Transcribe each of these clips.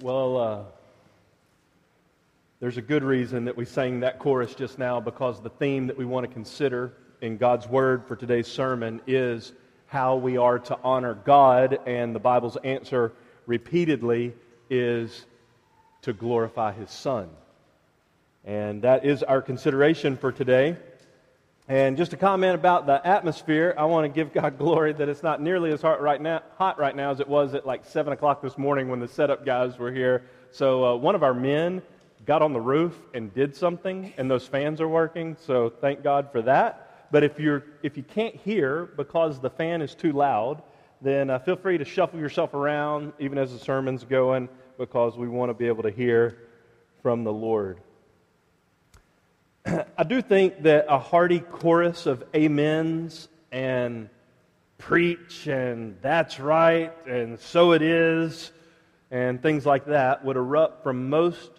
Well, uh, there's a good reason that we sang that chorus just now because the theme that we want to consider in God's Word for today's sermon is how we are to honor God, and the Bible's answer repeatedly is to glorify His Son. And that is our consideration for today. And just a comment about the atmosphere, I want to give God glory that it's not nearly as hot right now, hot right now as it was at like 7 o'clock this morning when the setup guys were here. So uh, one of our men got on the roof and did something, and those fans are working. So thank God for that. But if, you're, if you can't hear because the fan is too loud, then uh, feel free to shuffle yourself around even as the sermon's going because we want to be able to hear from the Lord. I do think that a hearty chorus of amens and preach and that's right and so it is and things like that would erupt from most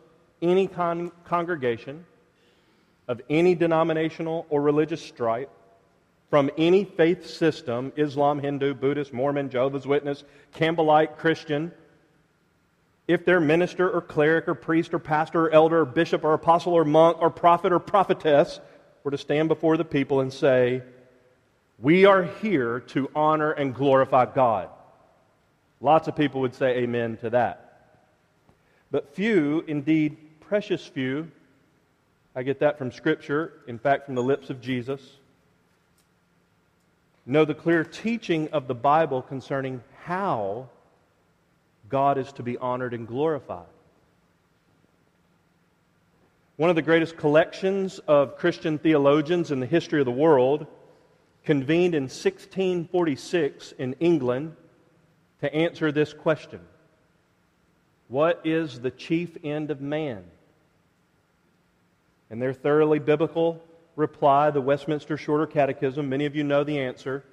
any con- congregation of any denominational or religious stripe, from any faith system Islam, Hindu, Buddhist, Mormon, Jehovah's Witness, Campbellite, Christian if their minister or cleric or priest or pastor or elder or bishop or apostle or monk or prophet or prophetess were to stand before the people and say, We are here to honor and glorify God. Lots of people would say amen to that. But few, indeed precious few, I get that from Scripture, in fact, from the lips of Jesus, know the clear teaching of the Bible concerning how God is to be honored and glorified. One of the greatest collections of Christian theologians in the history of the world convened in 1646 in England to answer this question What is the chief end of man? And their thoroughly biblical reply, the Westminster Shorter Catechism, many of you know the answer.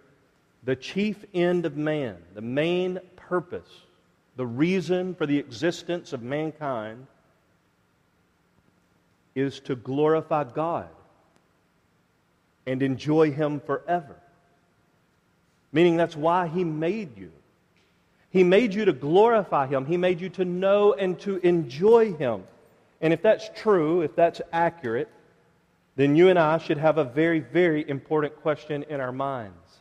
The chief end of man, the main purpose, the reason for the existence of mankind is to glorify God and enjoy Him forever. Meaning that's why He made you. He made you to glorify Him, He made you to know and to enjoy Him. And if that's true, if that's accurate, then you and I should have a very, very important question in our minds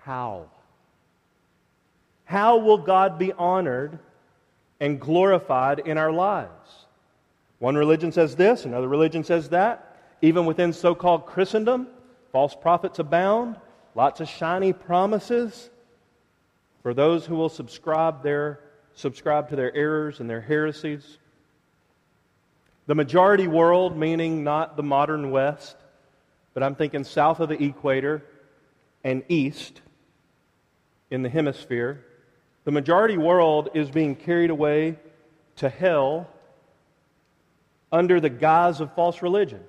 How? How will God be honored and glorified in our lives? One religion says this, another religion says that. Even within so called Christendom, false prophets abound, lots of shiny promises for those who will subscribe, their, subscribe to their errors and their heresies. The majority world, meaning not the modern West, but I'm thinking south of the equator and east in the hemisphere, the majority world is being carried away to hell under the guise of false religion.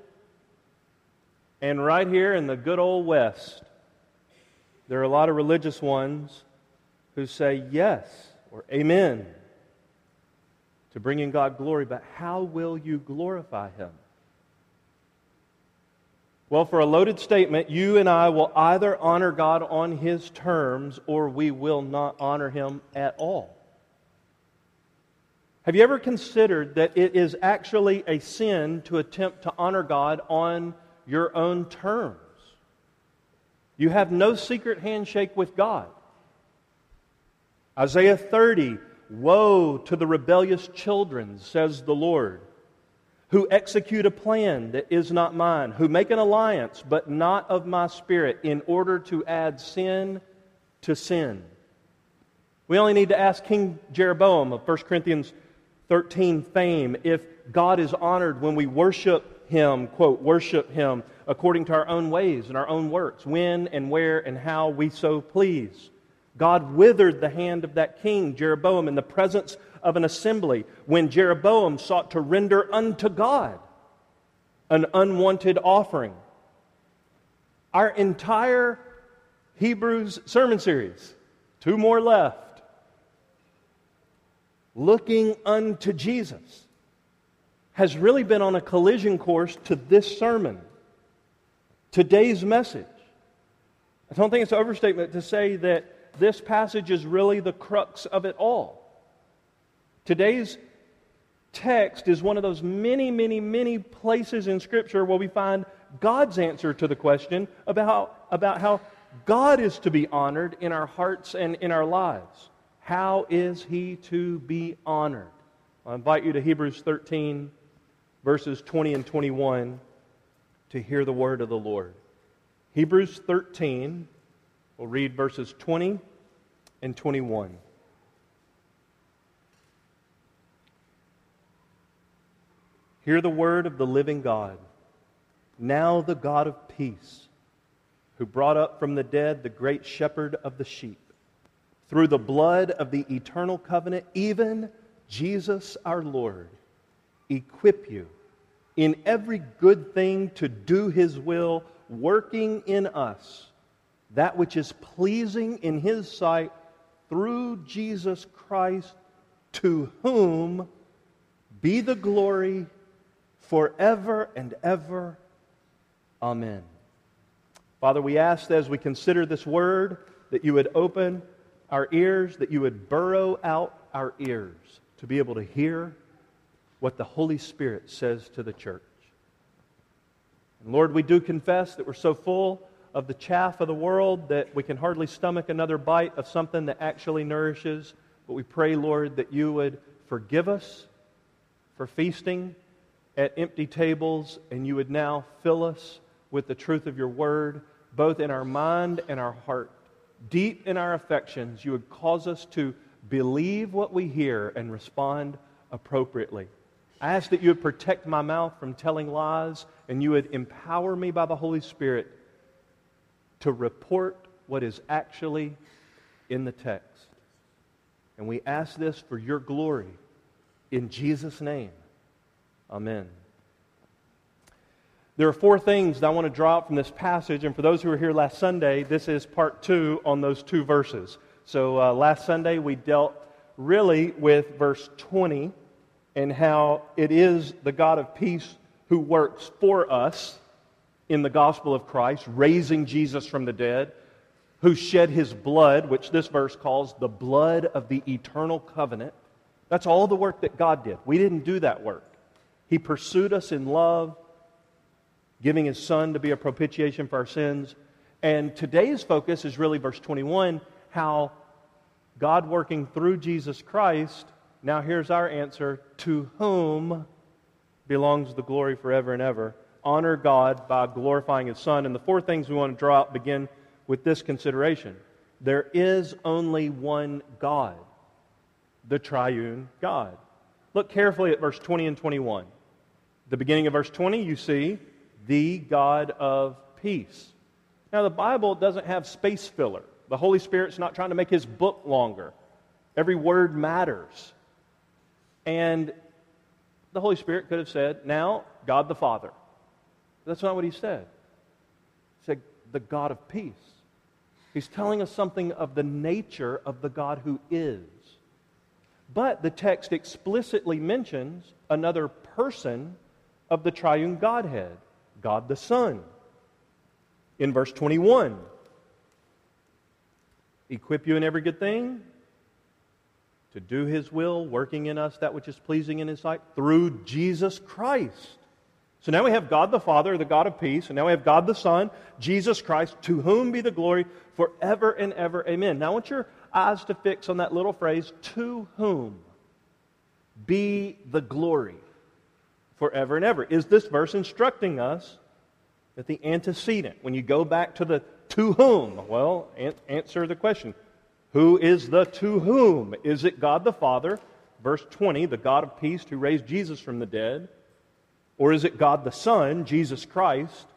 And right here in the good old West, there are a lot of religious ones who say yes or amen to bringing God glory, but how will you glorify Him? Well, for a loaded statement, you and I will either honor God on His terms or we will not honor Him at all. Have you ever considered that it is actually a sin to attempt to honor God on your own terms? You have no secret handshake with God. Isaiah 30 Woe to the rebellious children, says the Lord, who execute a plan that is not mine, who make an alliance, but not of my spirit, in order to add sin to sin. We only need to ask King Jeroboam of 1 Corinthians 13 fame if God is honored when we worship him, quote, worship him according to our own ways and our own works, when and where and how we so please. God withered the hand of that king, Jeroboam, in the presence of an assembly when Jeroboam sought to render unto God an unwanted offering. Our entire Hebrews sermon series, two more left, looking unto Jesus, has really been on a collision course to this sermon, today's message. I don't think it's an overstatement to say that this passage is really the crux of it all. Today's text is one of those many, many, many places in Scripture where we find God's answer to the question about, about how God is to be honored in our hearts and in our lives. How is he to be honored? I invite you to Hebrews 13, verses 20 and 21, to hear the word of the Lord. Hebrews 13, we'll read verses 20 and 21. Hear the word of the living God. Now the God of peace, who brought up from the dead the great shepherd of the sheep, through the blood of the eternal covenant, even Jesus our Lord, equip you in every good thing to do his will, working in us that which is pleasing in his sight through Jesus Christ, to whom be the glory forever and ever. Amen. Father, we ask as we consider this word that you would open our ears, that you would burrow out our ears to be able to hear what the Holy Spirit says to the church. And Lord, we do confess that we're so full of the chaff of the world that we can hardly stomach another bite of something that actually nourishes. But we pray, Lord, that you would forgive us for feasting at empty tables and you would now fill us with the truth of your word, both in our mind and our heart deep in our affections, you would cause us to believe what we hear and respond appropriately. I ask that you would protect my mouth from telling lies and you would empower me by the Holy Spirit to report what is actually in the text. And we ask this for your glory. In Jesus' name, amen. There are four things that I want to draw out from this passage, and for those who were here last Sunday, this is part two on those two verses. So uh, last Sunday we dealt really with verse 20 and how it is the God of peace who works for us in the gospel of Christ, raising Jesus from the dead, who shed his blood, which this verse calls the blood of the eternal covenant. That's all the work that God did. We didn't do that work. He pursued us in love giving his son to be a propitiation for our sins. And today's focus is really verse 21 how God working through Jesus Christ. Now, here's our answer to whom belongs the glory forever and ever. Honor God by glorifying his son. And the four things we want to draw out begin with this consideration there is only one God, the triune God. Look carefully at verse 20 and 21. The beginning of verse 20, you see the God of peace. Now, the Bible doesn't have space filler. The Holy Spirit's not trying to make his book longer. Every word matters. And the Holy Spirit could have said, now, God the Father. That's not what he said. He said, the God of peace. He's telling us something of the nature of the God who is. But the text explicitly mentions another person of the triune Godhead. God the Son. In verse 21, equip you in every good thing to do his will, working in us that which is pleasing in his sight through Jesus Christ. So now we have God the Father, the God of peace, and now we have God the Son, Jesus Christ, to whom be the glory forever and ever. Amen. Now I want your eyes to fix on that little phrase, to whom be the glory forever and ever. Is this verse instructing us that the antecedent, when you go back to the to whom, well, an- answer the question. Who is the to whom? Is it God the Father, verse 20, the God of peace who raised Jesus from the dead? Or is it God the Son, Jesus Christ,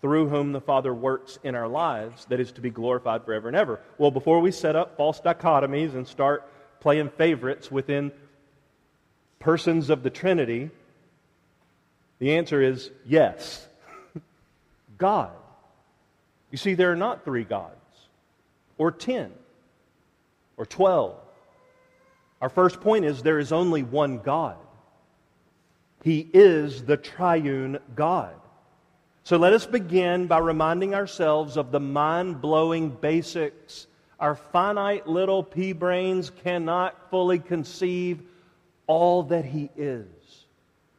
through whom the Father works in our lives, that is to be glorified forever and ever? Well, before we set up false dichotomies and start playing favorites within persons of the Trinity, the answer is yes. God. You see, there are not three gods, or ten, or twelve. Our first point is there is only one God. He is the triune God. So let us begin by reminding ourselves of the mind blowing basics. Our finite little pea brains cannot fully conceive all that He is.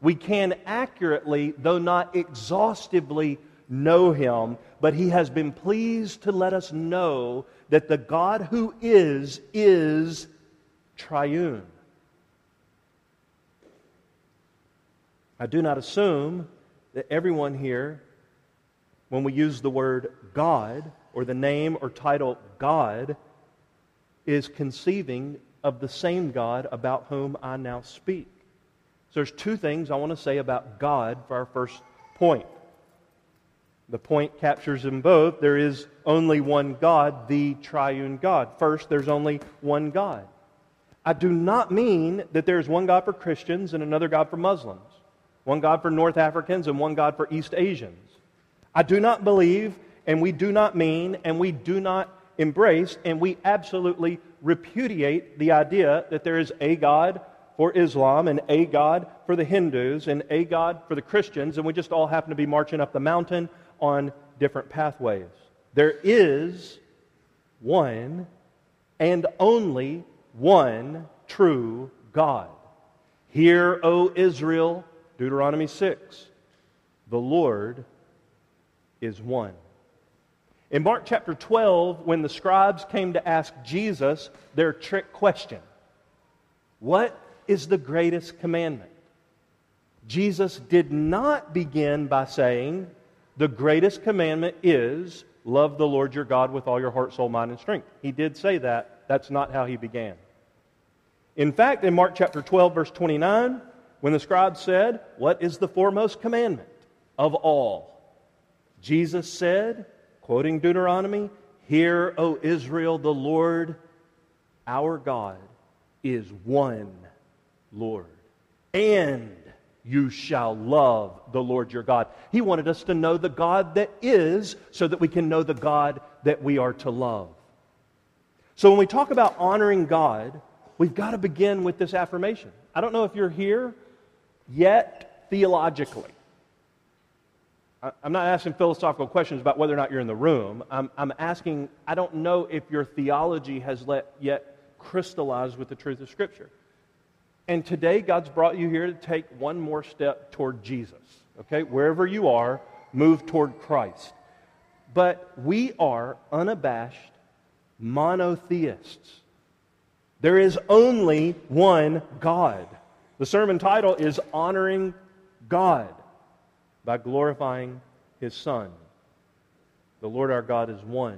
We can accurately, though not exhaustively, know Him, but He has been pleased to let us know that the God who is, is triune. I do not assume that everyone here, when we use the word God or the name or title God, is conceiving of the same God about whom I now speak. So there's two things I want to say about God for our first point. The point captures them both. There is only one God, the triune God. First, there's only one God. I do not mean that there's one God for Christians and another God for Muslims, one God for North Africans and one God for East Asians. I do not believe, and we do not mean, and we do not embrace, and we absolutely repudiate the idea that there is a God for Islam and a God for the Hindus and a God for the Christians, and we just all happen to be marching up the mountain on different pathways. There is one and only one true God. Hear, O Israel, Deuteronomy 6, the Lord is one. In Mark chapter 12, when the scribes came to ask Jesus their trick question, What is the greatest commandment? Jesus did not begin by saying, The greatest commandment is love the Lord your God with all your heart, soul, mind, and strength. He did say that. That's not how he began. In fact, in Mark chapter 12, verse 29, when the scribes said, What is the foremost commandment of all? Jesus said, quoting Deuteronomy, Hear, O Israel, the Lord our God is one Lord. And you shall love the Lord your God. He wanted us to know the God that is so that we can know the God that we are to love. So when we talk about honoring God, we've got to begin with this affirmation. I don't know if you're here yet theologically. I'm not asking philosophical questions about whether or not you're in the room. I'm, I'm asking, I don't know if your theology has let, yet crystallized with the truth of Scripture. And today, God's brought you here to take one more step toward Jesus. Okay? Wherever you are, move toward Christ. But we are unabashed monotheists. There is only one God. The sermon title is Honoring God by glorifying his Son. The Lord our God is one.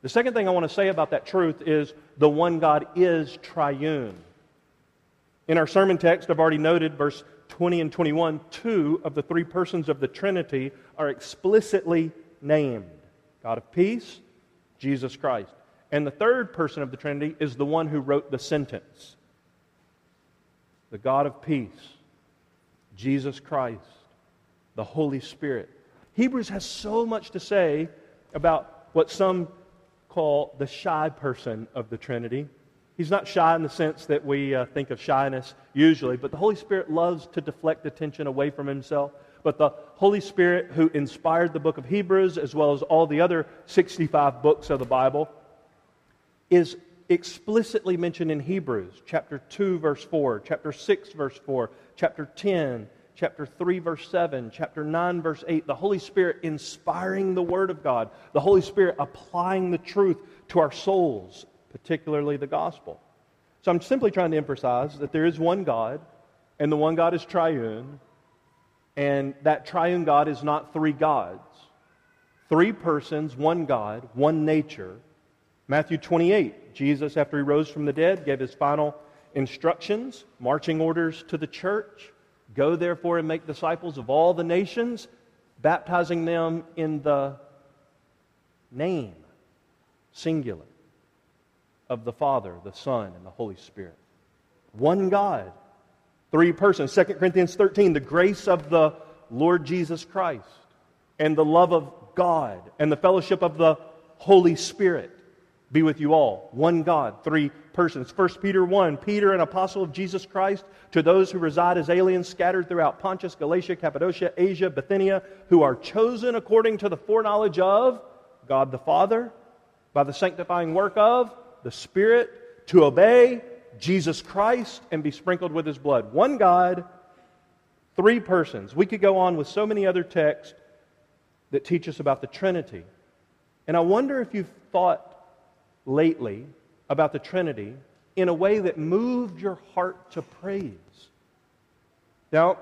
The second thing I want to say about that truth is the one God is triune. In our sermon text, I've already noted verse 20 and 21, two of the three persons of the Trinity are explicitly named God of peace, Jesus Christ. And the third person of the Trinity is the one who wrote the sentence the God of peace, Jesus Christ the Holy Spirit. Hebrews has so much to say about what some call the shy person of the Trinity. He's not shy in the sense that we uh, think of shyness usually, but the Holy Spirit loves to deflect attention away from himself. But the Holy Spirit, who inspired the book of Hebrews as well as all the other 65 books of the Bible, is explicitly mentioned in Hebrews chapter 2, verse 4, chapter 6, verse 4, chapter 10, chapter 3, verse 7, chapter 9, verse 8, the Holy Spirit inspiring the Word of God, the Holy Spirit applying the truth to our souls, particularly the gospel. So I'm simply trying to emphasize that there is one God, and the one God is triune, and that triune God is not three gods. Three persons, one God, one nature. Matthew 28, Jesus, after he rose from the dead, gave his final instructions, marching orders to the church. Go therefore and make disciples of all the nations, baptizing them in the name, singular, of the Father, the Son, and the Holy Spirit. One God, three persons. 2 Corinthians 13, the grace of the Lord Jesus Christ, and the love of God, and the fellowship of the Holy Spirit be with you all. One God, three persons. 1 Peter 1 Peter, an apostle of Jesus Christ, to those who reside as aliens scattered throughout Pontus, Galatia, Cappadocia, Asia, Bithynia, who are chosen according to the foreknowledge of God the Father, by the sanctifying work of the Spirit, to obey Jesus Christ and be sprinkled with his blood. One God, three persons. We could go on with so many other texts that teach us about the Trinity. And I wonder if you've thought lately about the Trinity in a way that moved your heart to praise. Now,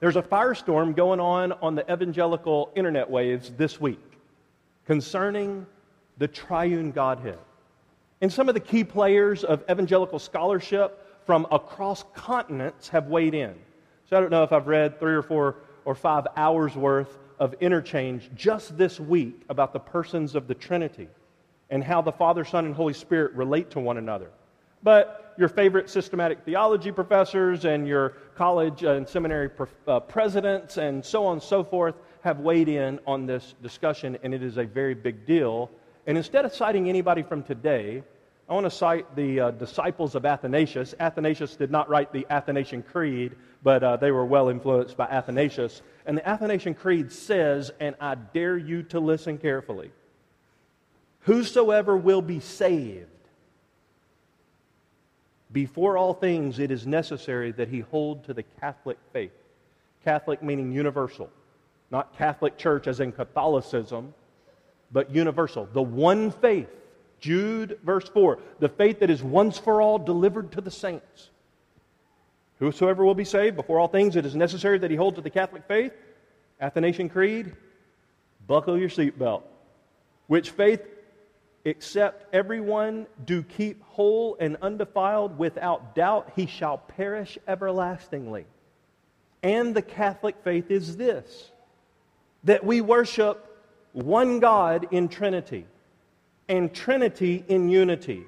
there's a firestorm going on on the evangelical internet waves this week concerning the triune Godhead. And some of the key players of evangelical scholarship from across continents have weighed in. So I don't know if I've read three or four or five hours worth of interchange just this week about the persons of the Trinity and how the Father, Son, and Holy Spirit relate to one another. But your favorite systematic theology professors and your college and seminary uh, presidents and so on and so forth have weighed in on this discussion, and it is a very big deal. And instead of citing anybody from today, I want to cite the uh, disciples of Athanasius. Athanasius did not write the Athanasian Creed, but uh, they were well influenced by Athanasius. And the Athanasian Creed says, and I dare you to listen carefully Whosoever will be saved, before all things, it is necessary that he hold to the Catholic faith. Catholic meaning universal, not Catholic Church as in Catholicism, but universal. The one faith. Jude, verse 4 the faith that is once for all delivered to the saints. Whosoever will be saved, before all things, it is necessary that he hold to the Catholic faith. Athanasian Creed, buckle your seatbelt. Which faith, except everyone do keep whole and undefiled without doubt, he shall perish everlastingly. And the Catholic faith is this that we worship one God in Trinity and Trinity in unity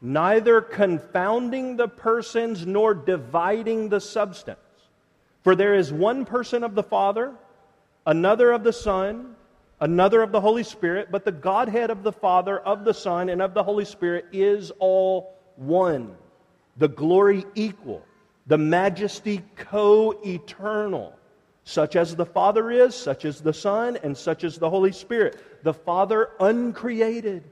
neither confounding the persons nor dividing the substance. For there is one person of the Father, another of the Son, another of the Holy Spirit, but the Godhead of the Father, of the Son, and of the Holy Spirit is all one. The glory equal, the majesty co eternal. Such as the Father is, such as the Son, and such as the Holy Spirit. The Father uncreated,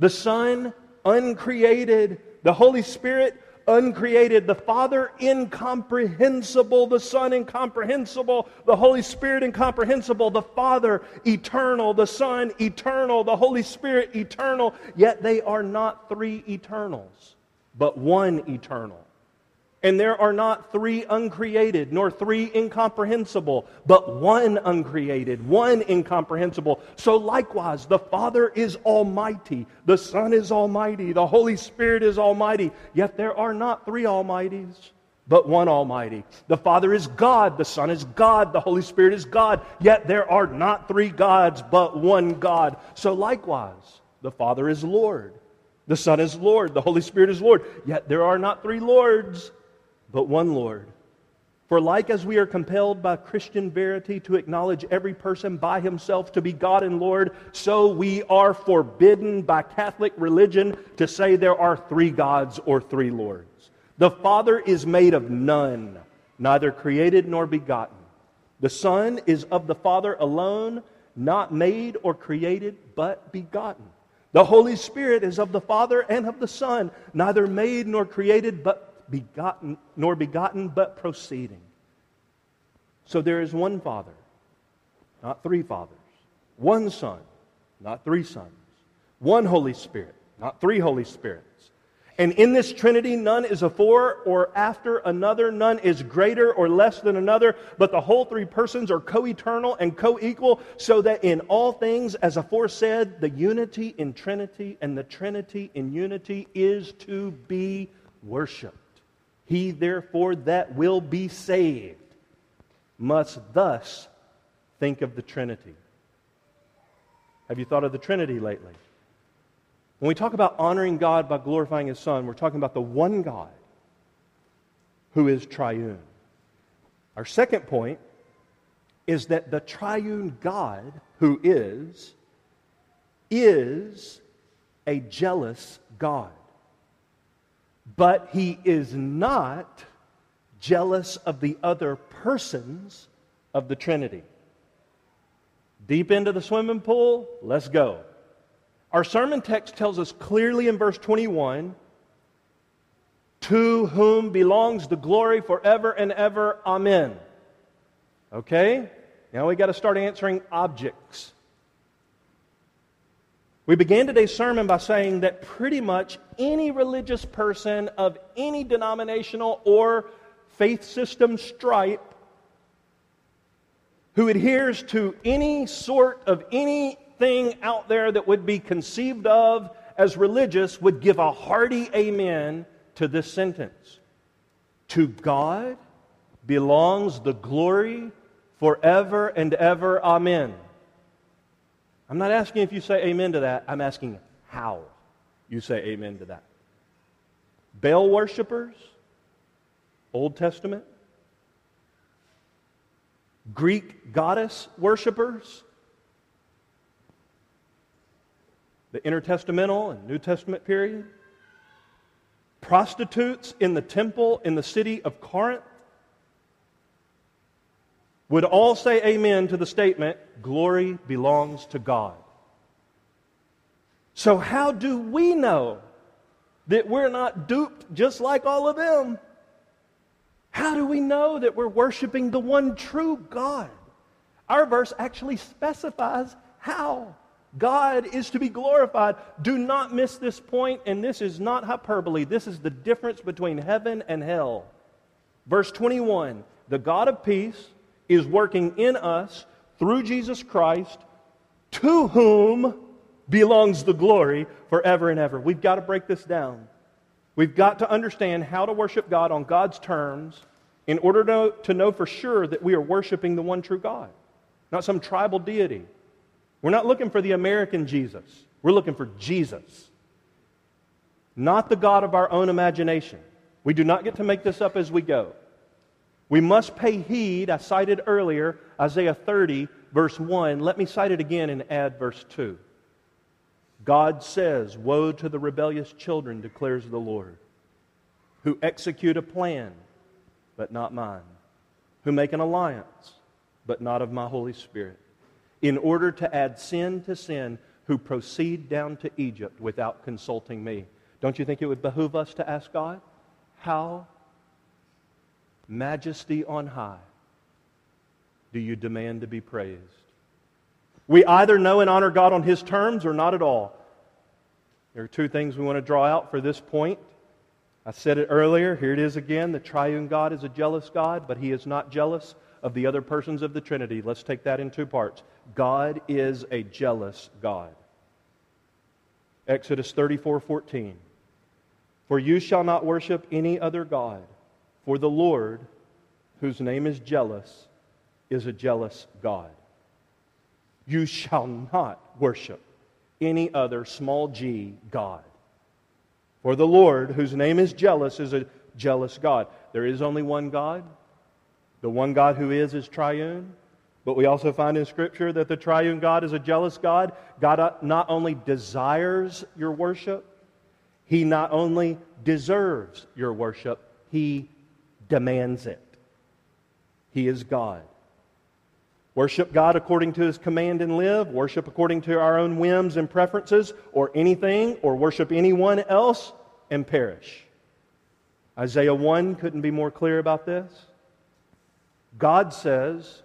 the Son uncreated, the Holy Spirit uncreated, the Father incomprehensible, the Son incomprehensible, the Holy Spirit incomprehensible, the Father eternal, the Son eternal, the Holy Spirit eternal, yet they are not three eternals, but one eternal. And there are not three uncreated, nor three incomprehensible, but one uncreated, one incomprehensible. So likewise, the Father is almighty, the Son is almighty, the Holy Spirit is almighty, yet there are not three almighties, but one almighty. The Father is God, the Son is God, the Holy Spirit is God, yet there are not three gods, but one God. So likewise, the Father is Lord. The Son is Lord. The Holy Spirit is Lord. Yet there are not three Lords, but one Lord. For like as we are compelled by Christian verity to acknowledge every person by himself to be God and Lord, so we are forbidden by Catholic religion to say there are three gods or three lords. The Father is made of none, neither created nor begotten. The Son is of the Father alone, not made or created, but begotten. The Holy Spirit is of the Father and of the Son, neither made nor created, but begotten, nor begotten, but proceeding. So there is one Father, not three fathers. One Son, not three sons. One Holy Spirit, not three Holy Spirits. And in this Trinity, none is afore or after another, none is greater or less than another, but the whole three persons are co eternal and co equal, so that in all things, as aforesaid, the unity in Trinity and the Trinity in unity is to be worshiped. He, therefore, that will be saved must thus think of the Trinity. Have you thought of the Trinity lately? When we talk about honoring God by glorifying His Son, we're talking about the one God who is triune. Our second point is that the triune God who is, is a jealous God. But he is not jealous of the other persons of the Trinity. Deep into the swimming pool, let's go. Our sermon text tells us clearly in verse 21 to whom belongs the glory forever and ever. Amen. Okay? Now we got to start answering objects. We began today's sermon by saying that pretty much any religious person of any denominational or faith system stripe who adheres to any sort of anything out there that would be conceived of as religious would give a hearty amen to this sentence. To God belongs the glory forever and ever. Amen. I'm not asking if you say amen to that. I'm asking how you say amen to that. Baal worshippers, Old Testament, Greek goddess worshippers, the intertestamental and New Testament period, prostitutes in the temple in the city of Corinth would all say amen to the statement, Glory belongs to God. So, how do we know that we're not duped just like all of them? How do we know that we're worshiping the one true God? Our verse actually specifies how God is to be glorified. Do not miss this point, and this is not hyperbole. This is the difference between heaven and hell. Verse 21 The God of peace is working in us through Jesus Christ, to whom belongs the glory forever and ever. We've got to break this down. We've got to understand how to worship God on God's terms in order to, to know for sure that we are worshiping the one true God, not some tribal deity. We're not looking for the American Jesus. We're looking for Jesus, not the God of our own imagination. We do not get to make this up as we go. We must pay heed. I cited earlier Isaiah 30, verse 1. Let me cite it again and add verse 2. God says, Woe to the rebellious children, declares the Lord, who execute a plan, but not mine, who make an alliance, but not of my Holy Spirit, in order to add sin to sin, who proceed down to Egypt without consulting me. Don't you think it would behoove us to ask God, How, majesty on high, do you demand to be praised? We either know and honor God on His terms or not at all. There are two things we want to draw out for this point. I said it earlier. Here it is again. The triune God is a jealous God, but He is not jealous of the other persons of the Trinity. Let's take that in two parts. God is a jealous God. Exodus 34 14. For you shall not worship any other God, for the Lord, whose name is jealous, is a jealous God. You shall not worship any other small g God. For the Lord, whose name is jealous, is a jealous God. There is only one God. The one God who is is triune. But we also find in Scripture that the triune God is a jealous God. God not only desires your worship, He not only deserves your worship, He demands it. He is God. Worship God according to His command and live, worship according to our own whims and preferences, or anything, or worship anyone else and perish. Isaiah 1 couldn't be more clear about this. God says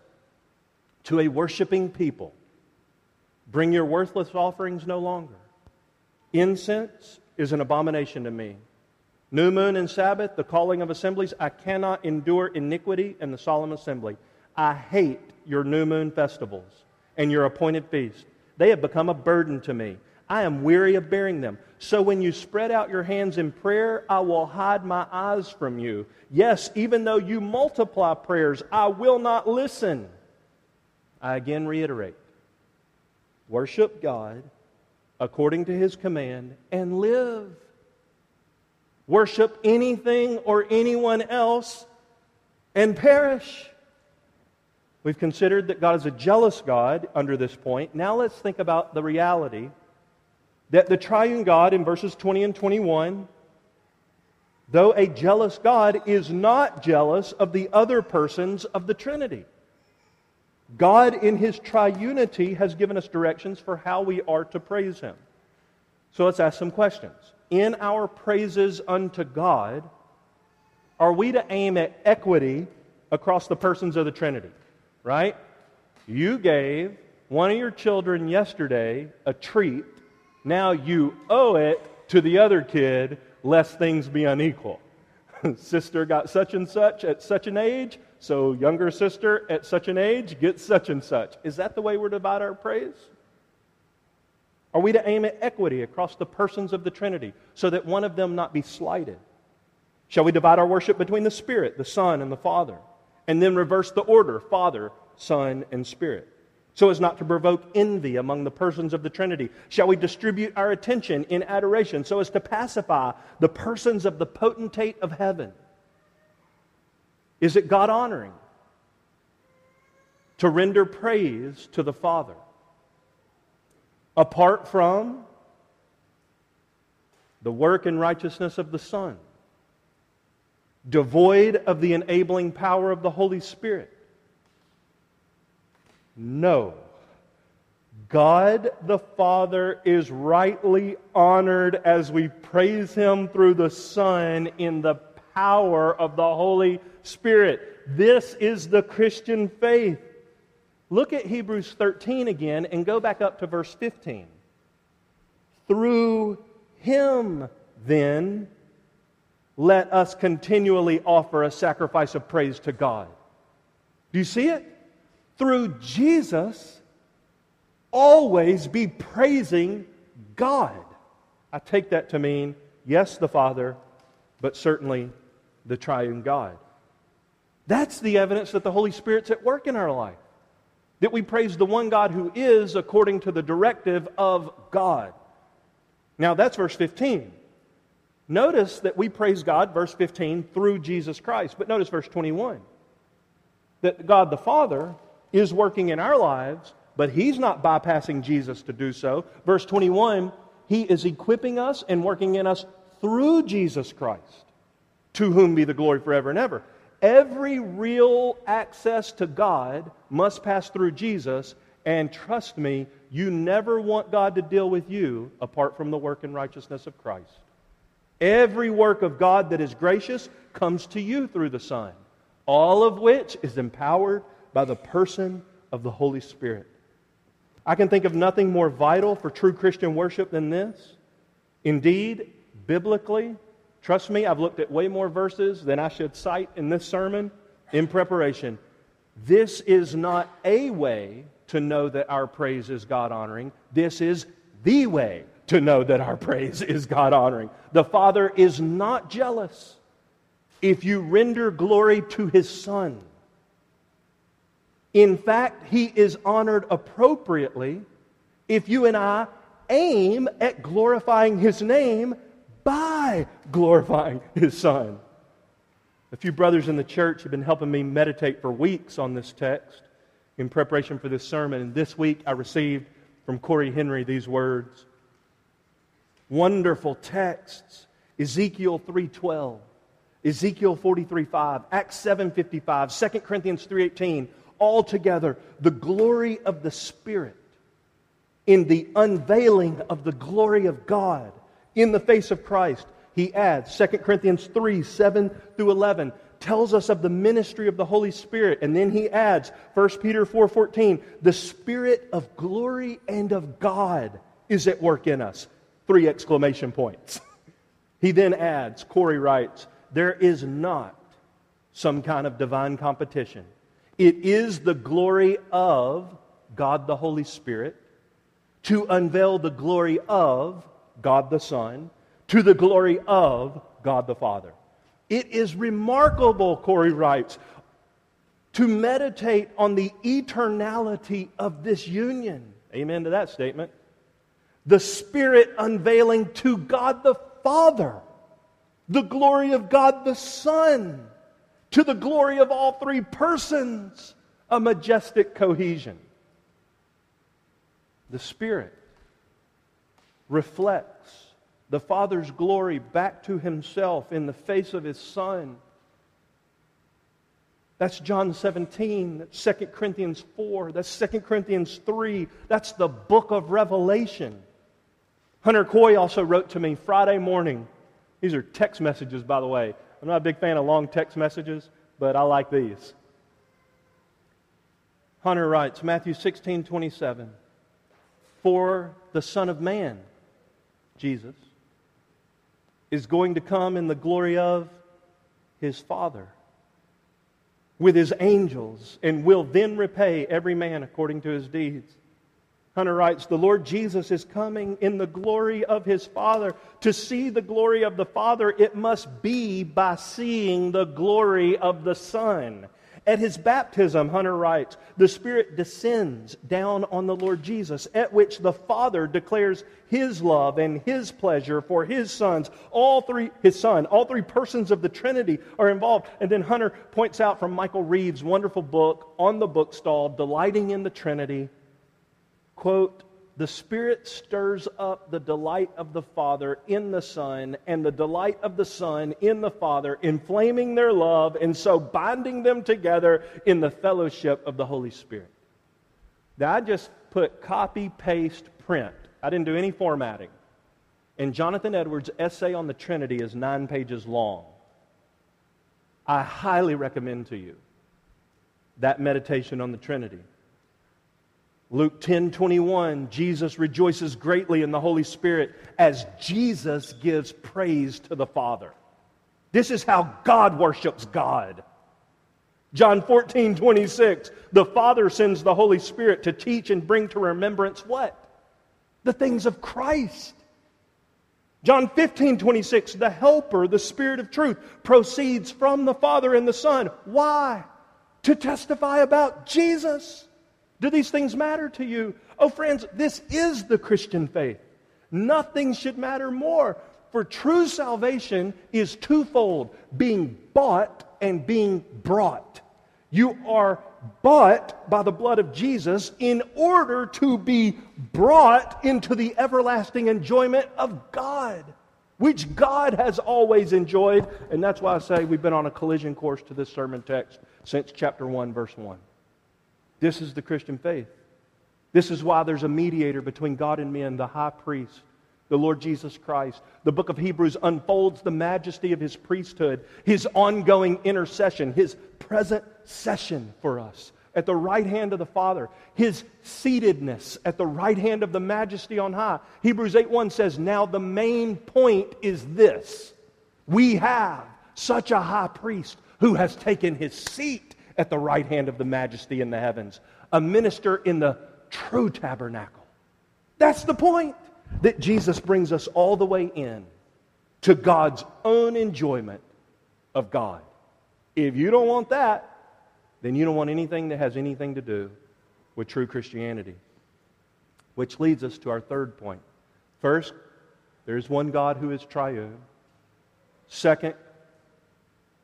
to a worshiping people, Bring your worthless offerings no longer. Incense is an abomination to me. New moon and Sabbath, the calling of assemblies, I cannot endure iniquity in the solemn assembly. I hate your new moon festivals and your appointed feasts. They have become a burden to me. I am weary of bearing them. So when you spread out your hands in prayer, I will hide my eyes from you. Yes, even though you multiply prayers, I will not listen. I again reiterate worship God according to his command and live. Worship anything or anyone else and perish. We've considered that God is a jealous God under this point. Now let's think about the reality that the triune God in verses 20 and 21, though a jealous God, is not jealous of the other persons of the Trinity. God, in his triunity, has given us directions for how we are to praise him. So let's ask some questions. In our praises unto God, are we to aim at equity across the persons of the Trinity? Right? You gave one of your children yesterday a treat. Now you owe it to the other kid, lest things be unequal. sister got such and such at such an age, so younger sister at such an age gets such and such. Is that the way we're to divide our praise? Are we to aim at equity across the persons of the Trinity so that one of them not be slighted? Shall we divide our worship between the Spirit, the Son, and the Father, and then reverse the order Father, Son, and Spirit? so as not to provoke envy among the persons of the Trinity? Shall we distribute our attention in adoration so as to pacify the persons of the potentate of heaven? Is it God honoring to render praise to the Father apart from the work and righteousness of the Son, devoid of the enabling power of the Holy Spirit? No. God the Father is rightly honored as we praise Him through the Son in the power of the Holy Spirit. This is the Christian faith. Look at Hebrews 13 again and go back up to verse 15. Through Him, then, let us continually offer a sacrifice of praise to God. Do you see it? Through Jesus, always be praising God. I take that to mean, yes, the Father, but certainly the triune God. That's the evidence that the Holy Spirit's at work in our life. That we praise the one God who is according to the directive of God. Now, that's verse 15. Notice that we praise God, verse 15, through Jesus Christ. But notice verse 21 that God the Father is working in our lives, but He's not bypassing Jesus to do so. Verse 21 He is equipping us and working in us through Jesus Christ, to whom be the glory forever and ever. Every real access to God must pass through Jesus, and trust me, you never want God to deal with you apart from the work and righteousness of Christ. Every work of God that is gracious comes to you through the Son, all of which is empowered by the person of the Holy Spirit. I can think of nothing more vital for true Christian worship than this. Indeed, biblically, Trust me, I've looked at way more verses than I should cite in this sermon in preparation. This is not a way to know that our praise is God honoring. This is the way to know that our praise is God honoring. The Father is not jealous if you render glory to His Son. In fact, He is honored appropriately if you and I aim at glorifying His name by glorifying his son. A few brothers in the church have been helping me meditate for weeks on this text in preparation for this sermon. And this week I received from Corey Henry these words. Wonderful texts. Ezekiel 3:12, Ezekiel 43:5, Acts 7:55, 2 Corinthians 3:18, all together the glory of the Spirit in the unveiling of the glory of God in the face of Christ. He adds 2 Corinthians 3 7 through 11 tells us of the ministry of the Holy Spirit. And then he adds 1 Peter 4 14, the Spirit of glory and of God is at work in us. Three exclamation points. He then adds, Corey writes, there is not some kind of divine competition. It is the glory of God the Holy Spirit to unveil the glory of God the Son, to the glory of God the Father. It is remarkable, Corey writes, to meditate on the eternality of this union. Amen to that statement. The Spirit unveiling to God the Father the glory of God the Son, to the glory of all three persons, a majestic cohesion. The Spirit reflects the Father's glory back to himself in the face of his Son. That's John 17. That's 2 Corinthians 4. That's 2 Corinthians 3. That's the book of Revelation. Hunter Coy also wrote to me Friday morning. These are text messages, by the way. I'm not a big fan of long text messages, but I like these. Hunter writes, Matthew 16, 27. For the Son of Man, Jesus, is going to come in the glory of his Father with his angels and will then repay every man according to his deeds. Hunter writes, The Lord Jesus is coming in the glory of his Father. To see the glory of the Father, it must be by seeing the glory of the Son. At his baptism, Hunter writes, the Spirit descends down on the Lord Jesus, at which the Father declares his love and his pleasure for his sons. All three, his son, all three persons of the Trinity are involved. And then Hunter points out from Michael Reeves' wonderful book on the bookstall, Delighting in the Trinity, quote, the Spirit stirs up the delight of the Father in the Son, and the delight of the Son in the Father, inflaming their love, and so binding them together in the fellowship of the Holy Spirit. Now, I just put copy, paste, print. I didn't do any formatting. And Jonathan Edwards' essay on the Trinity is nine pages long. I highly recommend to you that meditation on the Trinity. Luke 10 21, Jesus rejoices greatly in the Holy Spirit as Jesus gives praise to the Father. This is how God worships God. John 14 26, the Father sends the Holy Spirit to teach and bring to remembrance what? The things of Christ. John 15 26, the Helper, the Spirit of truth, proceeds from the Father and the Son. Why? To testify about Jesus. Do these things matter to you? Oh, friends, this is the Christian faith. Nothing should matter more. For true salvation is twofold being bought and being brought. You are bought by the blood of Jesus in order to be brought into the everlasting enjoyment of God, which God has always enjoyed. And that's why I say we've been on a collision course to this sermon text since chapter 1, verse 1. This is the Christian faith. This is why there's a mediator between God and men, the high priest, the Lord Jesus Christ. The book of Hebrews unfolds the majesty of his priesthood, his ongoing intercession, his present session for us at the right hand of the Father, his seatedness at the right hand of the majesty on high. Hebrews 8:1 says, "Now the main point is this: we have such a high priest who has taken his seat at the right hand of the majesty in the heavens, a minister in the true tabernacle. That's the point that Jesus brings us all the way in to God's own enjoyment of God. If you don't want that, then you don't want anything that has anything to do with true Christianity. Which leads us to our third point. First, there is one God who is triune. Second,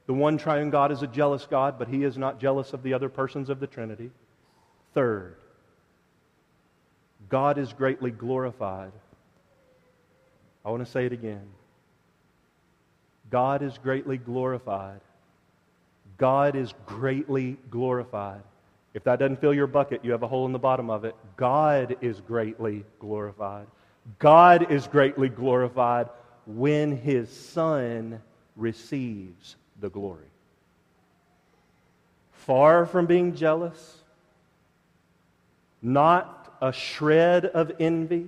the one triune God is a jealous God, but he is not jealous of the other persons of the Trinity. Third, God is greatly glorified. I want to say it again. God is greatly glorified. God is greatly glorified. If that doesn't fill your bucket, you have a hole in the bottom of it. God is greatly glorified. God is greatly glorified when his Son receives the glory. Far from being jealous, not a shred of envy,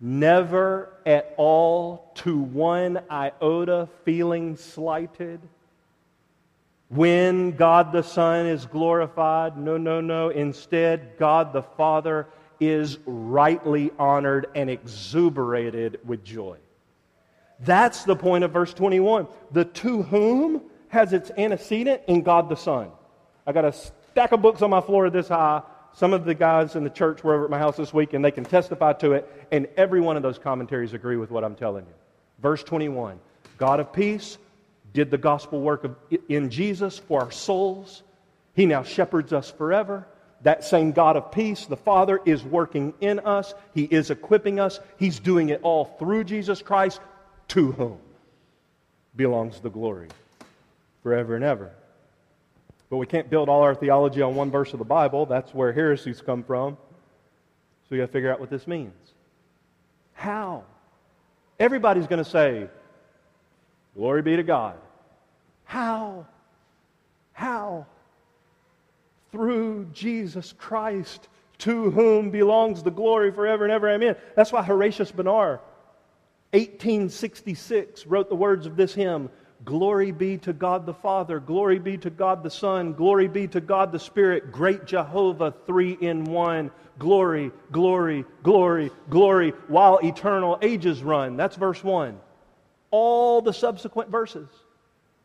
never at all to one iota feeling slighted. When God the Son is glorified, no, no, no. Instead, God the Father is rightly honored and exuberated with joy. That's the point of verse 21. The to whom has its antecedent in God the Son. I got a stack of books on my floor this high. Some of the guys in the church were over at my house this week and they can testify to it, and every one of those commentaries agree with what I'm telling you. Verse 21 God of peace did the gospel work of, in Jesus for our souls. He now shepherds us forever. That same God of peace, the Father, is working in us. He is equipping us. He's doing it all through Jesus Christ to whom belongs the glory forever and ever. But we can't build all our theology on one verse of the Bible. That's where heresies come from. So we got to figure out what this means. How? Everybody's going to say, Glory be to God. How? How? Through Jesus Christ, to whom belongs the glory forever and ever. Amen. That's why Horatius Bonar, 1866, wrote the words of this hymn Glory be to God the Father, glory be to God the Son, glory be to God the Spirit, great Jehovah, three in one. Glory, glory, glory, glory, while eternal ages run. That's verse 1. All the subsequent verses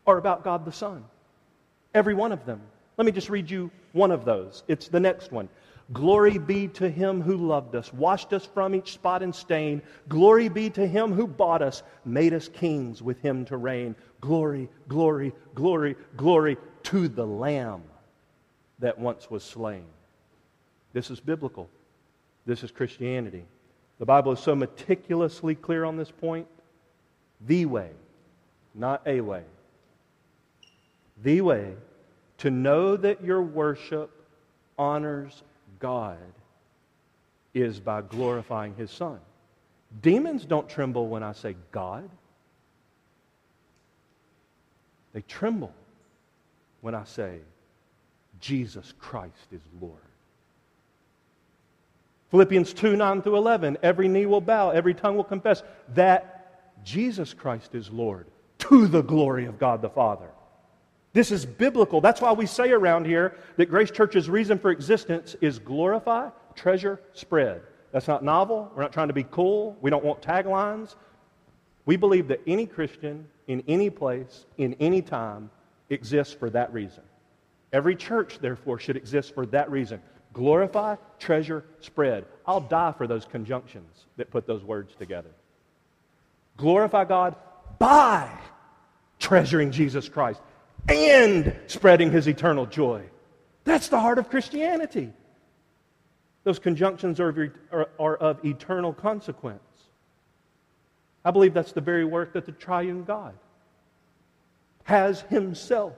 are about God the Son. Every one of them. Let me just read you one of those. It's the next one. Glory be to him who loved us, washed us from each spot and stain. Glory be to him who bought us, made us kings with him to reign. Glory, glory, glory, glory to the Lamb that once was slain. This is biblical. This is Christianity. The Bible is so meticulously clear on this point. The way, not a way. The way to know that your worship honors God is by glorifying His Son. Demons don't tremble when I say God, they tremble when I say Jesus Christ is Lord. Philippians 2 9 through 11. Every knee will bow, every tongue will confess that Jesus Christ is Lord to the glory of God the Father. This is biblical. That's why we say around here that Grace Church's reason for existence is glorify, treasure, spread. That's not novel. We're not trying to be cool. We don't want taglines. We believe that any Christian in any place, in any time, exists for that reason. Every church, therefore, should exist for that reason. Glorify, treasure, spread. I'll die for those conjunctions that put those words together. Glorify God by treasuring Jesus Christ and spreading his eternal joy. That's the heart of Christianity. Those conjunctions are of, are, are of eternal consequence. I believe that's the very work that the triune God has himself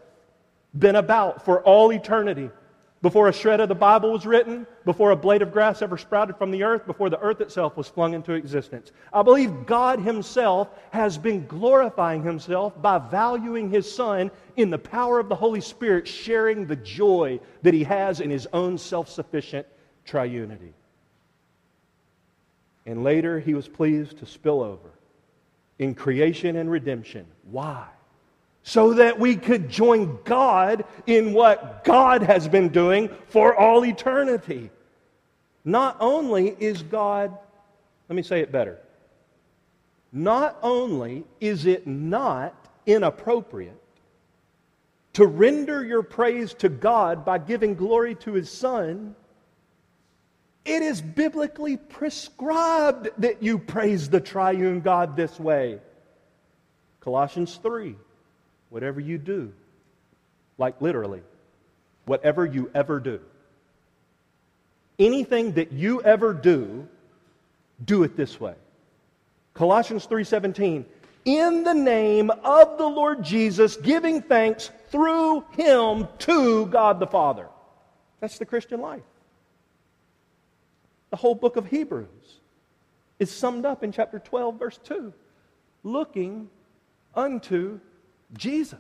been about for all eternity before a shred of the Bible was written, before a blade of grass ever sprouted from the earth, before the earth itself was flung into existence. I believe God Himself has been glorifying Himself by valuing His Son in the power of the Holy Spirit, sharing the joy that He has in His own self sufficient triunity. And later, He was pleased to spill over in creation and redemption. Why? So that we could join God in what God has been doing for all eternity. Not only is God, let me say it better, not only is it not inappropriate to render your praise to God by giving glory to His Son, it is biblically prescribed that you praise the triune God this way. Colossians 3 whatever you do, like literally, whatever you ever do, anything that you ever do, do it this way. Colossians 3:17 in the name of the Lord Jesus giving thanks through him to God the Father. That's the Christian life. The whole book of Hebrews is summed up in chapter 12 verse 2 looking unto Jesus.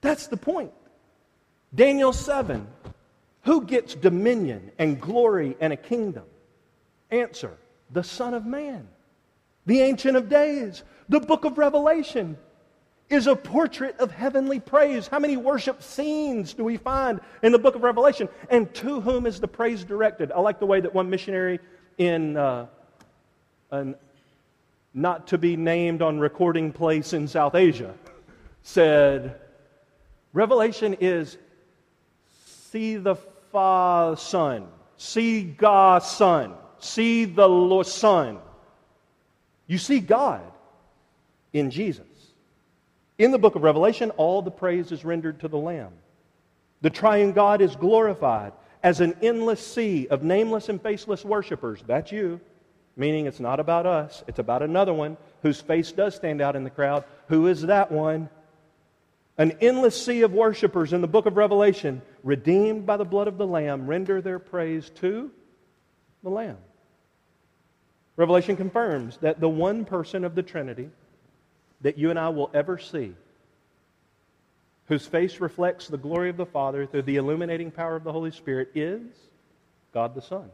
That's the point. Daniel 7. Who gets dominion and glory and a kingdom? Answer the Son of Man, the Ancient of Days. The book of Revelation is a portrait of heavenly praise. How many worship scenes do we find in the book of Revelation? And to whom is the praise directed? I like the way that one missionary in uh, an not to be named on recording place in South Asia said, Revelation is see the fa- Son, see God Son, see the Lord Son. You see God in Jesus. In the book of Revelation, all the praise is rendered to the Lamb. The triune God is glorified as an endless sea of nameless and faceless worshipers. That's you. Meaning it's not about us, it's about another one whose face does stand out in the crowd. Who is that one? An endless sea of worshipers in the book of Revelation, redeemed by the blood of the Lamb, render their praise to the Lamb. Revelation confirms that the one person of the Trinity, that you and I will ever see, whose face reflects the glory of the Father through the illuminating power of the Holy Spirit, is God the Son.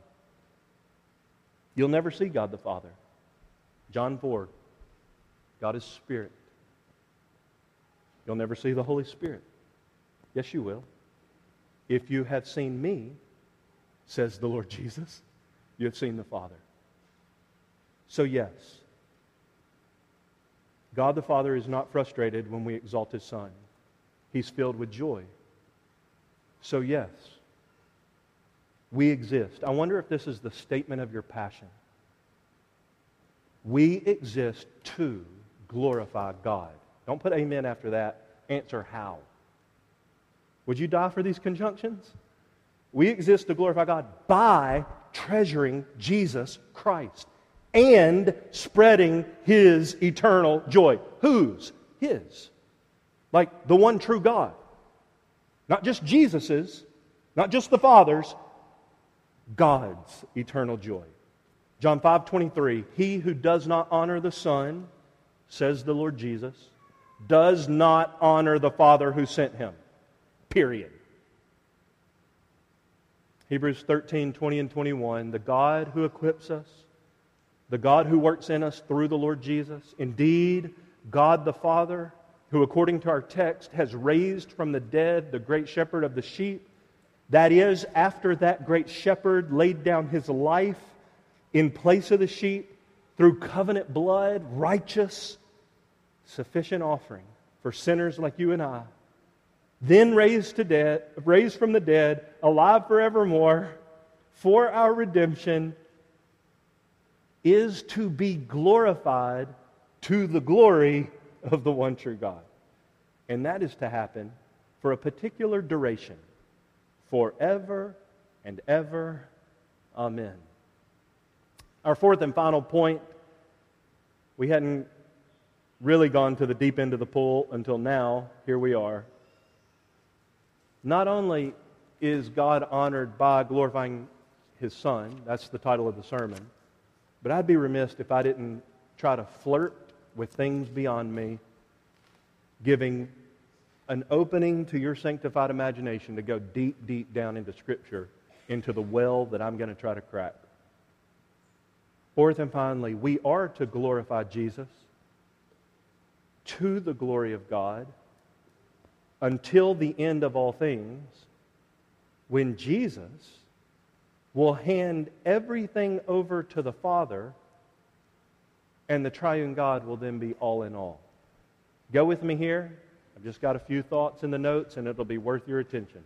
You'll never see God the Father. John 4, God is Spirit. You'll never see the Holy Spirit. Yes, you will. If you have seen me, says the Lord Jesus, you have seen the Father. So, yes, God the Father is not frustrated when we exalt His Son. He's filled with joy. So, yes, we exist. I wonder if this is the statement of your passion. We exist to glorify God. Don't put amen after that. Answer how. Would you die for these conjunctions? We exist to glorify God by treasuring Jesus Christ and spreading his eternal joy. Whose? His. Like the one true God. Not just Jesus's, not just the Father's, God's eternal joy. John 5 23, he who does not honor the Son, says the Lord Jesus, does not honor the Father who sent him. Period. Hebrews 13 20 and 21, the God who equips us, the God who works in us through the Lord Jesus, indeed, God the Father, who according to our text has raised from the dead the great shepherd of the sheep that is, after that great shepherd laid down his life in place of the sheep through covenant blood, righteous, sufficient offering for sinners like you and I, then raised to dead, raised from the dead, alive forevermore, for our redemption, is to be glorified to the glory of the one true God. And that is to happen for a particular duration forever and ever. Amen. Our fourth and final point we hadn't really gone to the deep end of the pool until now. Here we are. Not only is God honored by glorifying his Son, that's the title of the sermon, but I'd be remiss if I didn't try to flirt with things beyond me, giving an opening to your sanctified imagination to go deep, deep down into Scripture, into the well that I'm going to try to crack. Fourth and finally, we are to glorify Jesus to the glory of God until the end of all things, when Jesus will hand everything over to the Father, and the triune God will then be all in all. Go with me here. I've just got a few thoughts in the notes, and it'll be worth your attention.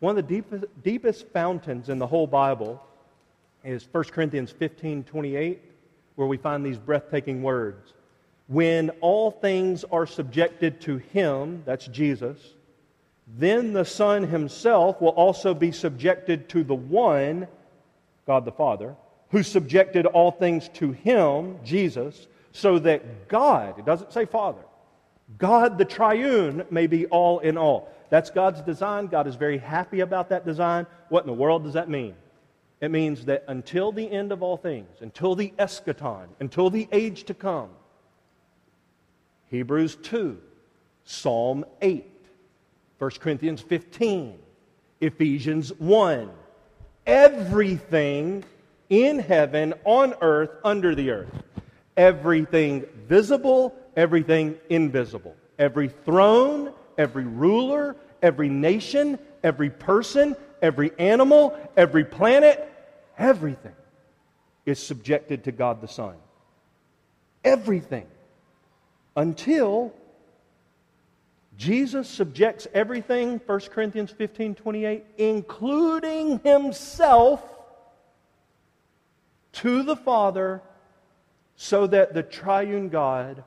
One of the deepest, deepest fountains in the whole Bible is 1 Corinthians 15 28, where we find these breathtaking words. When all things are subjected to him, that's Jesus, then the Son himself will also be subjected to the one, God the Father, who subjected all things to him, Jesus, so that God, it doesn't say Father, God the triune may be all in all. That's God's design. God is very happy about that design. What in the world does that mean? It means that until the end of all things, until the eschaton, until the age to come, Hebrews 2, Psalm 8, 1 Corinthians 15, Ephesians 1, everything in heaven, on earth, under the earth, everything visible everything invisible. Every throne, every ruler, every nation, every person, every animal, every planet, everything is subjected to God the Son. Everything. Until Jesus subjects everything, 1 Corinthians 15 28, including himself, to the Father, so that the triune God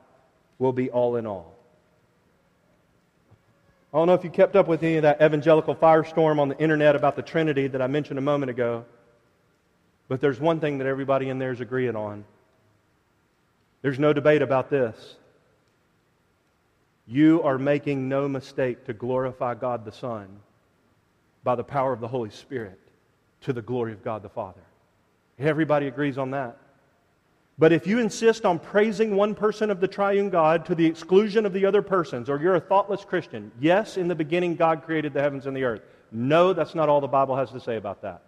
will be all in all. I don't know if you kept up with any of that evangelical firestorm on the internet about the Trinity that I mentioned a moment ago, but there's one thing that everybody in there is agreeing on. There's no debate about this. You are making no mistake to glorify God the Son by the power of the Holy Spirit to the glory of God the Father. Everybody agrees on that. But if you insist on praising one person of the triune God to the exclusion of the other persons, or you're a thoughtless Christian, yes, in the beginning God created the heavens and the earth. No, that's not all the Bible has to say about that.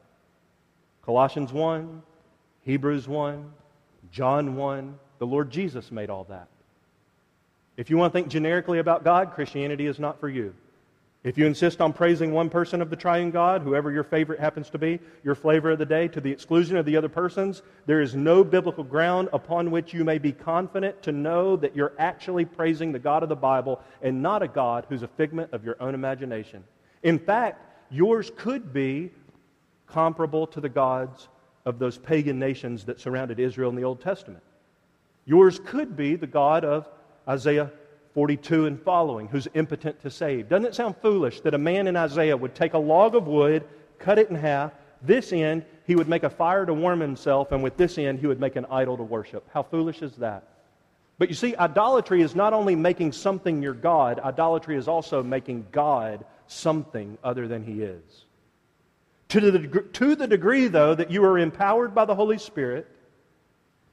Colossians 1, Hebrews 1, John 1, the Lord Jesus made all that. If you want to think generically about God, Christianity is not for you. If you insist on praising one person of the triune God, whoever your favorite happens to be, your flavor of the day, to the exclusion of the other persons, there is no biblical ground upon which you may be confident to know that you're actually praising the God of the Bible and not a God who's a figment of your own imagination. In fact, yours could be comparable to the gods of those pagan nations that surrounded Israel in the Old Testament. Yours could be the God of Isaiah 42 and following, who's impotent to save. Doesn't it sound foolish that a man in Isaiah would take a log of wood, cut it in half, this end he would make a fire to warm himself, and with this end he would make an idol to worship? How foolish is that? But you see, idolatry is not only making something your God, idolatry is also making God something other than he is. To the, to the degree, though, that you are empowered by the Holy Spirit,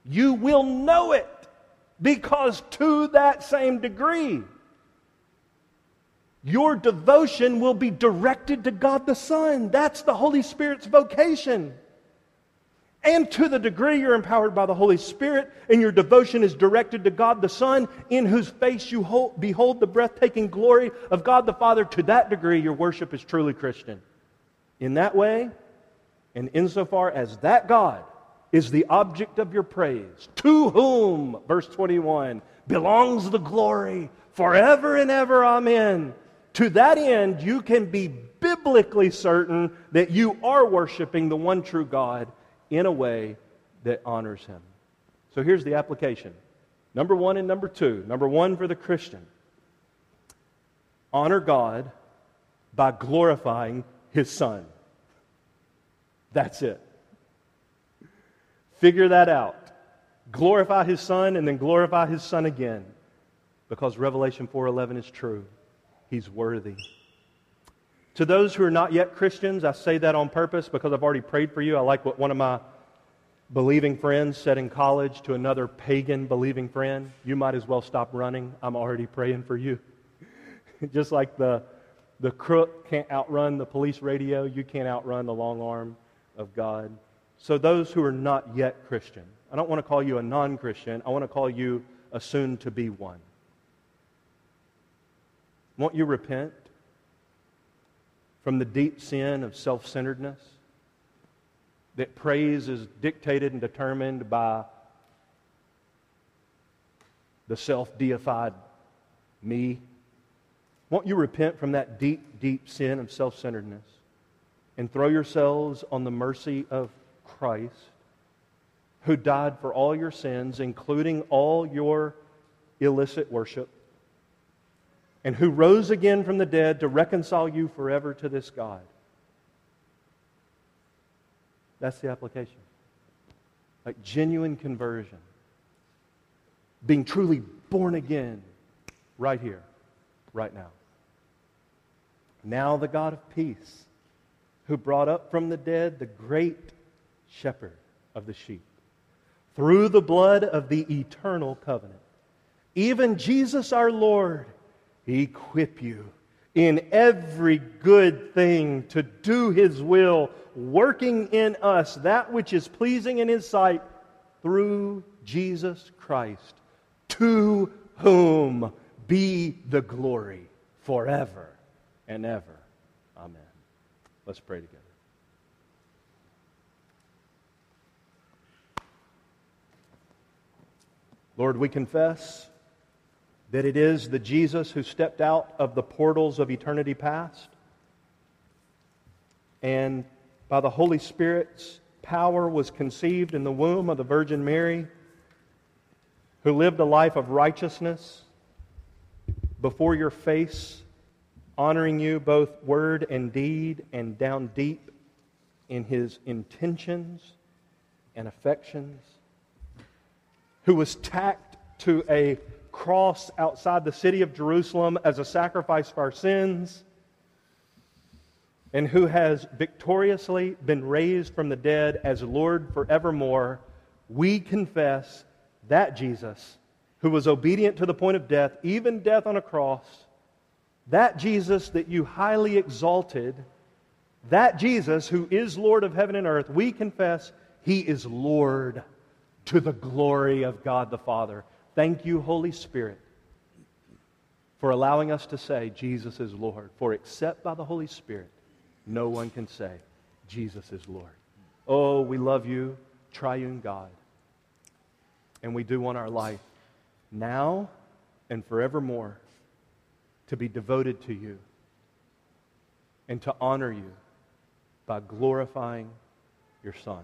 you will know it because to that same degree, your devotion will be directed to God the Son. That's the Holy Spirit's vocation. And to the degree you're empowered by the Holy Spirit and your devotion is directed to God the Son, in whose face you hold, behold the breathtaking glory of God the Father, to that degree your worship is truly Christian. In that way, and insofar as that God is the object of your praise, to whom, verse 21, belongs the glory forever and ever. Amen. To that end, you can be biblically certain that you are worshiping the one true God in a way that honors Him. So here's the application number one and number two. Number one for the Christian honor God by glorifying His Son. That's it. Figure that out. Glorify his son and then glorify his son again because Revelation 4:11 is true. He's worthy. To those who are not yet Christians, I say that on purpose because I've already prayed for you. I like what one of my believing friends said in college to another pagan believing friend, you might as well stop running. I'm already praying for you. Just like the the crook can't outrun the police radio, you can't outrun the long arm of God. So, those who are not yet Christian, I don't want to call you a non Christian, I want to call you a soon to be one. Won't you repent from the deep sin of self centeredness? That praise is dictated and determined by the self deified me. Won't you repent from that deep, deep sin of self centeredness and throw yourselves on the mercy of Christ, who died for all your sins, including all your illicit worship, and who rose again from the dead to reconcile you forever to this God. That's the application. Like genuine conversion. Being truly born again right here, right now. Now, the God of peace, who brought up from the dead the great shepherd of the sheep. Through the blood of the eternal covenant, even Jesus our Lord, equip you in every good thing to do his will, working in us that which is pleasing in his sight through Jesus Christ, to whom be the glory forever and ever. Amen. Let's pray together. Lord, we confess that it is the Jesus who stepped out of the portals of eternity past and by the Holy Spirit's power was conceived in the womb of the Virgin Mary, who lived a life of righteousness before your face, honoring you both word and deed, and down deep in his intentions and affections who was tacked to a cross outside the city of Jerusalem as a sacrifice for our sins, and who has victoriously been raised from the dead as Lord forevermore, we confess that Jesus, who was obedient to the point of death, even death on a cross, that Jesus that you highly exalted, that Jesus who is Lord of heaven and earth, we confess he is Lord to the glory of God the Father. Thank you, Holy Spirit, for allowing us to say Jesus is Lord. For except by the Holy Spirit, no one can say Jesus is Lord. Oh, we love you, triune God. And we do want our life now and forevermore to be devoted to you and to honor you by glorifying your Son.